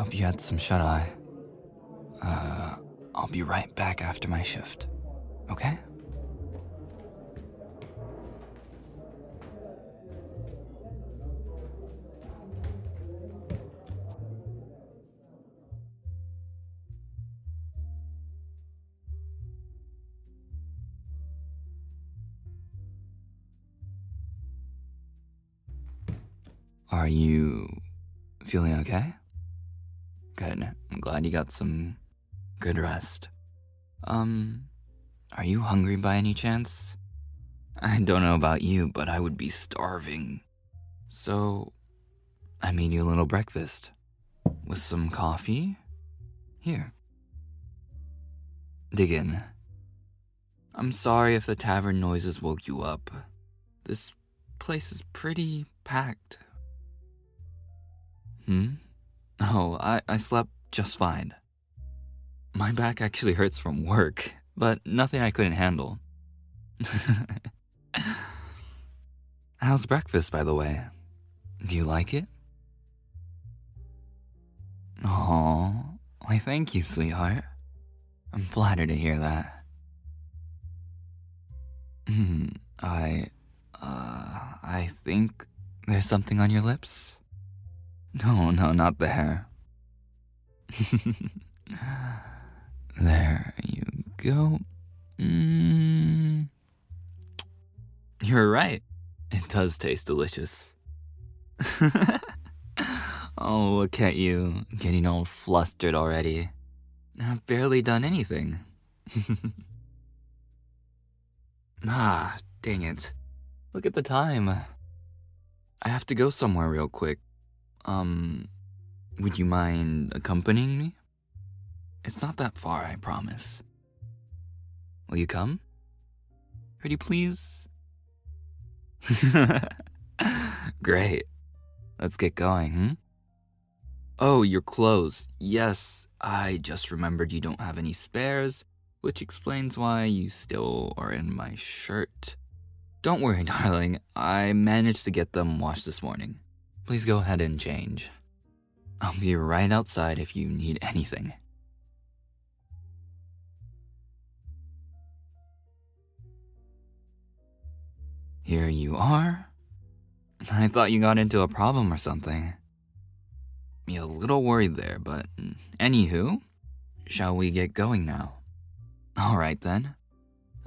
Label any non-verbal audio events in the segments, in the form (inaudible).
hope you had some shut eye. Uh, I'll be right back after my shift. Okay? Are you feeling okay? Good. I'm glad you got some good rest. Um, are you hungry by any chance? I don't know about you, but I would be starving. So, I made you a little breakfast with some coffee. Here. Dig in. I'm sorry if the tavern noises woke you up. This place is pretty packed. Hmm? Oh, I, I slept just fine. My back actually hurts from work, but nothing I couldn't handle. (laughs) How's breakfast, by the way? Do you like it? Oh, why thank you, sweetheart. I'm flattered to hear that. I, uh, I think there's something on your lips. (laughs) No, no, not there. (laughs) there you go. Mm. You're right. It does taste delicious. (laughs) oh, look at you, getting all flustered already. I've barely done anything. ah, dang it. Look at the time. I have to go somewhere real quick. Um, would you mind accompanying me? It's not that far, I promise. Will you come? Pretty please? (laughs) Great. Let's get going, hmm? Oh, your clothes. Yes, I just remembered you don't have any spares, which explains why you still are in my shirt. Don't worry, (laughs) darling. I managed to get them washed this morning. Please go ahead and change. I'll be right outside if you need anything. Here you are. I thought you got into a problem or something. Be a little worried there, but anywho, shall we get going now? Alright then.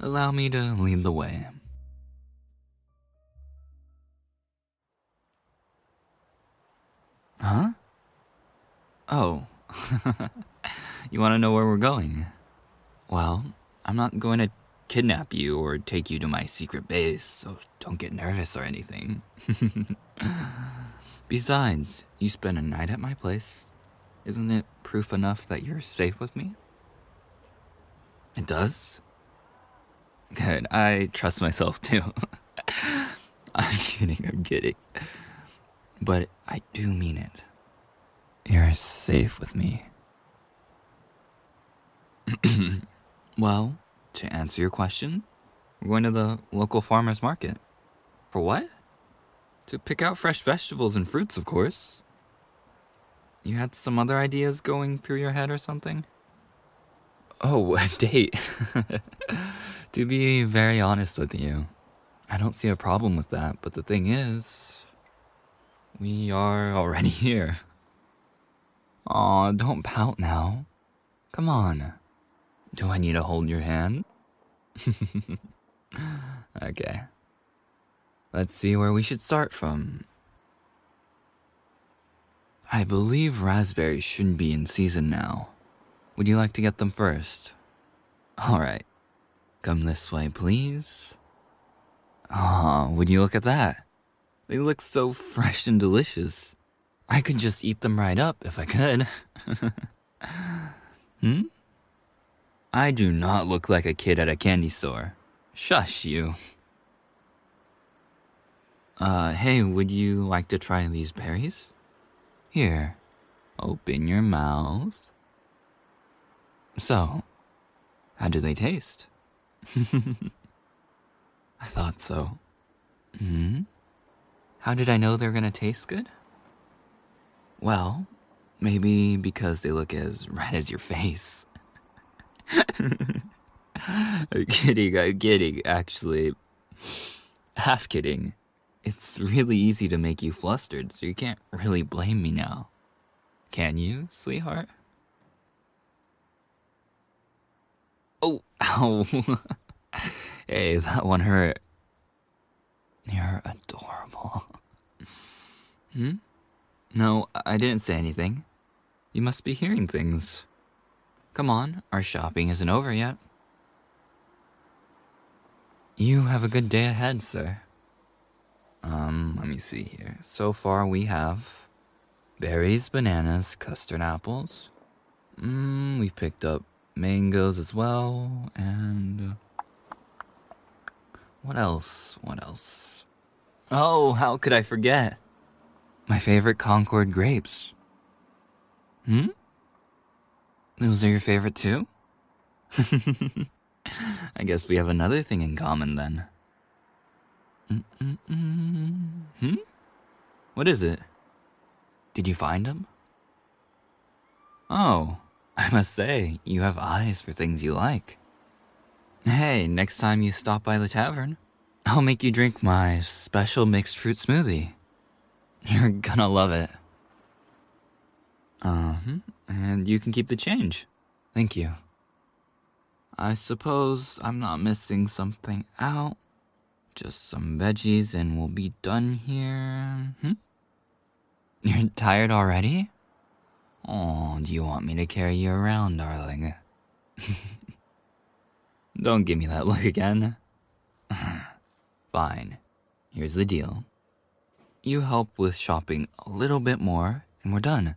Allow me to lead the way. Huh? Oh. (laughs) you want to know where we're going? Well, I'm not going to kidnap you or take you to my secret base, so don't get nervous or anything. (laughs) Besides, you spent a night at my place. Isn't it proof enough that you're safe with me? It does? Good, I trust myself too. (laughs) I'm kidding, I'm kidding. But I do mean it. You're safe with me. (clears throat) well, to answer your question, we're going to the local farmer's market. For what? To pick out fresh vegetables and fruits, of course. You had some other ideas going through your head or something? Oh, a (laughs) date. (laughs) to be very honest with you, I don't see a problem with that, but the thing is, we are already (laughs) here. Aw, don't pout now. Come on. Do I need to hold your hand? (laughs) okay. Let's see where we should start from. I believe raspberries shouldn't be in season now. Would you like to get them first? Alright. Come this way, please. Aw, would you look at that? They look so fresh and delicious. I could just eat them right up if I could. (laughs) hmm? I do not look like a kid at a candy store. Shush you. Uh, hey, would you like to try these berries? Here, open your mouth. So, how do they taste? (laughs) I thought so. Hmm? How did I know they're gonna taste good? Well, Maybe because they look as red as your face. (laughs) Kidding, I'm kidding, actually. Half kidding. It's really easy to make you flustered, so you can't really blame me now. Can you, sweetheart? Oh, (laughs) ow. hey, that one hurt. You're adorable. Hmm? No, I didn't say anything. You must be hearing things. Come on, our shopping isn't over yet. You have a good day ahead, sir. Um, let me see here. So far, we have berries, bananas, custard apples. Mmm, we've picked up mangoes as well, and. What else? What else? Oh, how could I forget? My favorite Concord grapes. Hmm? Those are your favorite too? (laughs) I guess we have another thing in common then. Mm-mm-mm. Hmm? What is it? Did you find them? Oh, (laughs) I must say, you have eyes for things you like. Hey, next time you stop by the tavern, I'll make you drink my special mixed fruit smoothie. (laughs) You're gonna love it. Uh huh. And you can keep the change. Thank you. I suppose I'm not missing something out. Just some veggies and we'll be done here. Hmm? You're tired already? Oh, do you want me to carry you around, darling? (laughs) Don't give me that look again. (sighs) Fine. Here's the deal. You help with shopping a little bit more, and we're done.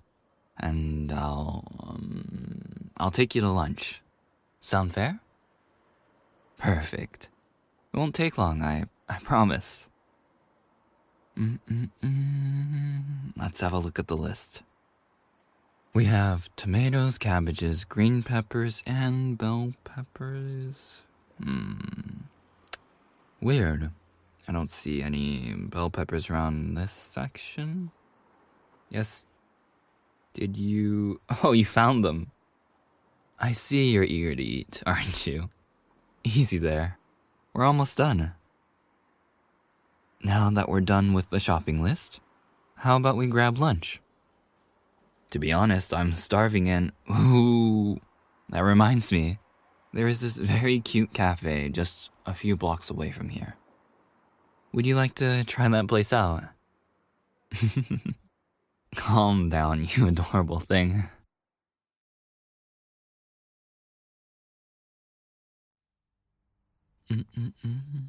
And I'll um, I'll take you to lunch. Sound fair? Perfect. It won't take long, I I promise. Mm-mm-mm. Let's have a look at the list. We have tomatoes, cabbages, green peppers, and bell peppers. Hmm. Weird. I don't see any bell peppers around this section. Yes. Did you. (laughs) Oh, you found them. I see you're eager to eat, (laughs) aren't you? Easy there. We're almost done. Now that we're done with the shopping list, how about we grab lunch? To be honest, I'm starving and. Ooh. That reminds me. There is this very cute cafe just a few blocks away from here. Would you like to try that place out? (laughs) Calm down, you (laughs) adorable thing. Mm-mm-mm.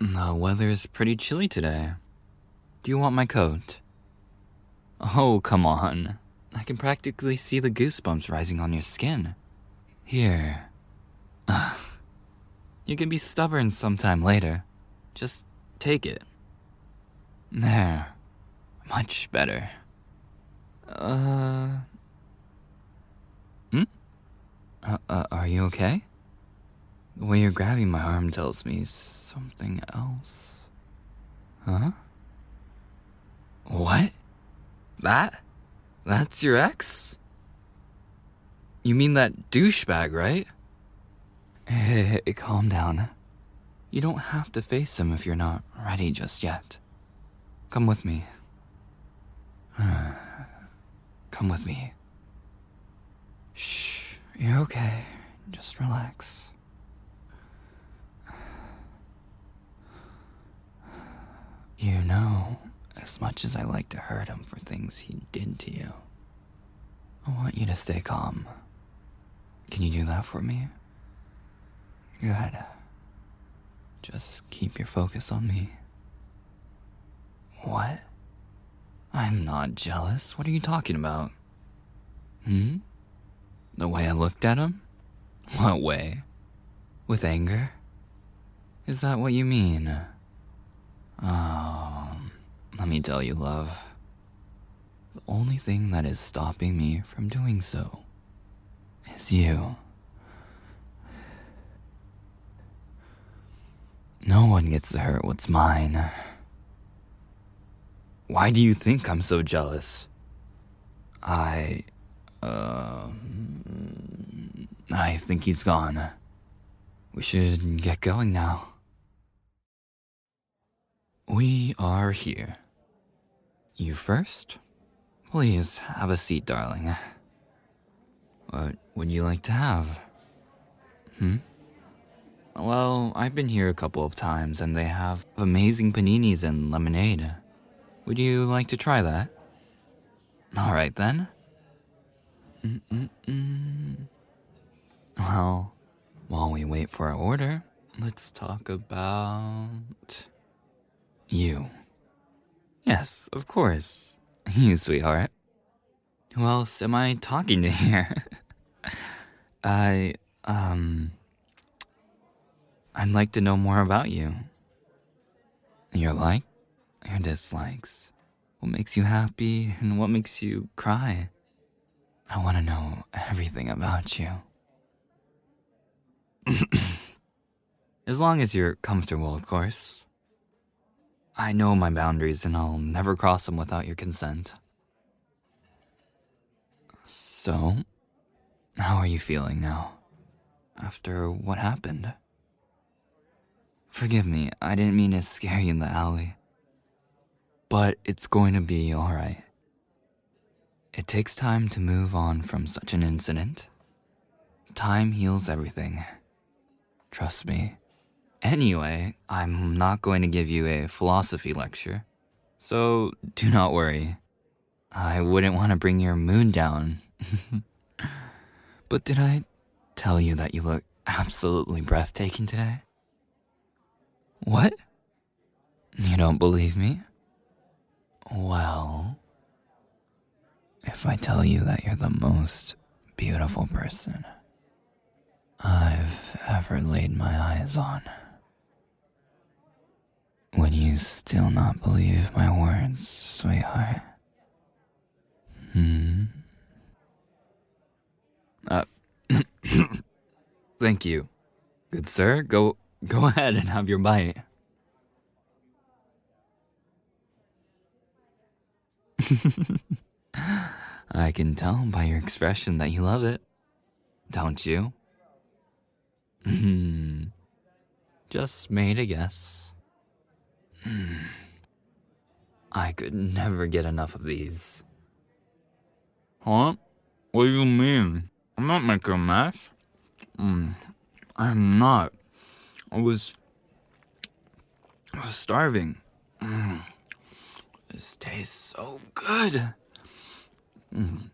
The weather's pretty chilly today. Do you want my coat? Oh, come on. I can practically see the goosebumps rising on your skin. Here. Ugh. (sighs) You can be stubborn sometime later. Just take it. There. Much better. Uh. Hmm? Uh, uh, are you okay? The way you're grabbing my arm tells me something else. Huh? What? That? That's your ex? You mean that douchebag, right? Hey, (laughs) calm down. You don't have to face him if you're not ready just yet. Come with me. (sighs) Come with me. Shh, you're okay. Just relax. (sighs) You know, as much as I like to hurt him for things he did to you, I want you to stay calm. Can you do that for me? Good. Just keep your focus on me. What? I'm not jealous. What are you talking about? Hmm? The way I looked at him? What way? With anger? Is that what you mean? Me tell you, love. The only thing that is stopping me from doing so is you. No one gets to hurt what's mine. why do you think I'm so jealous? I. Uh. I think he's gone. We should get going now. We are here. You first? Please have a seat, darling. What would you like to have? Hmm? Well, I've been here a couple of times and they have amazing paninis and lemonade. Would you like to try that? Alright then. Mm-mm-mm. Well, while we wait for our order, let's talk about. You. Yes, of course. (laughs) You, sweetheart. Who else am I talking to here? (laughs) I, um. I'd like to know more about you. Your like, your dislikes, what makes you happy, and what makes you cry. I want to know everything about you. (clears throat) as long as you're comfortable, of course. I know my boundaries and I'll never cross them without your consent. So, how are you feeling now? After what happened? Forgive me, I didn't mean to scare you in the alley. But it's going to be alright. It takes time to move on from such an incident. Time heals everything. Trust me. Anyway, I'm not going to give you a philosophy lecture, so do not worry. I wouldn't want to bring your mood down. (laughs) but did I tell you that you look absolutely breathtaking today? What? You don't believe me? Well, if I tell you that you're the most beautiful person I've ever laid my eyes on, would you still not believe my words, sweetheart? Hmm? Uh, (coughs) thank you. Good sir, go go ahead and have your bite. (laughs) I can tell by your expression that you love it, don't you? Hmm. Just made a guess. Hmm. I could never get enough of these. Huh? What do you mean? I'm not making a mess. Mm, I'm not. I was. I was starving. Mm. This tastes so good. Mm.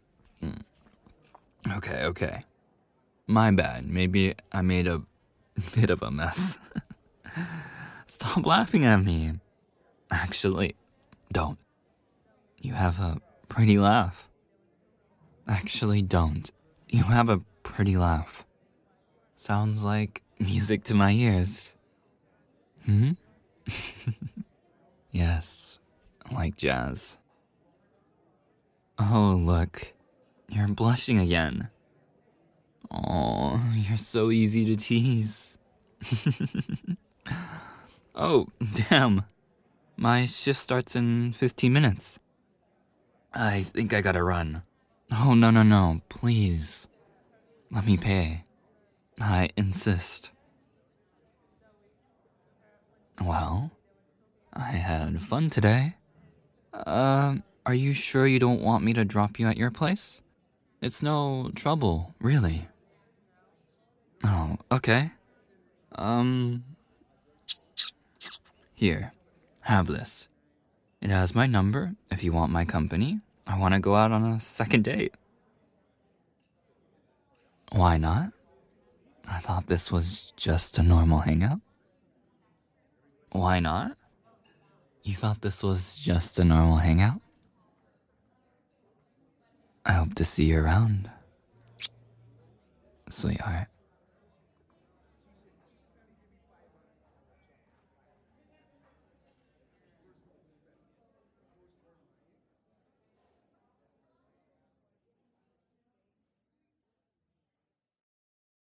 Okay, okay. My bad. Maybe I made a (laughs) bit of a mess. (laughs) Stop laughing at me. Actually, don't. You have a pretty laugh. Actually, don't. You have a pretty laugh. Sounds like music to my ears. Hmm? (laughs) yes, like jazz. Oh, look. You're blushing again. Oh, you're so easy to tease. (laughs) oh, (laughs) damn. My shift starts in 15 minutes. I think I gotta run. Oh, no, no, no. Please. Let me pay. I insist. Well, I had fun today. Uh, are you sure you don't want me to drop you at your place? It's no trouble, really. Oh, okay. Um. Here, have this. It has my number if you want my company. I want to go out on a second date. Why not? I thought this was just a normal hangout. Why not? You thought this was just a normal hangout? I hope to see you around, sweetheart.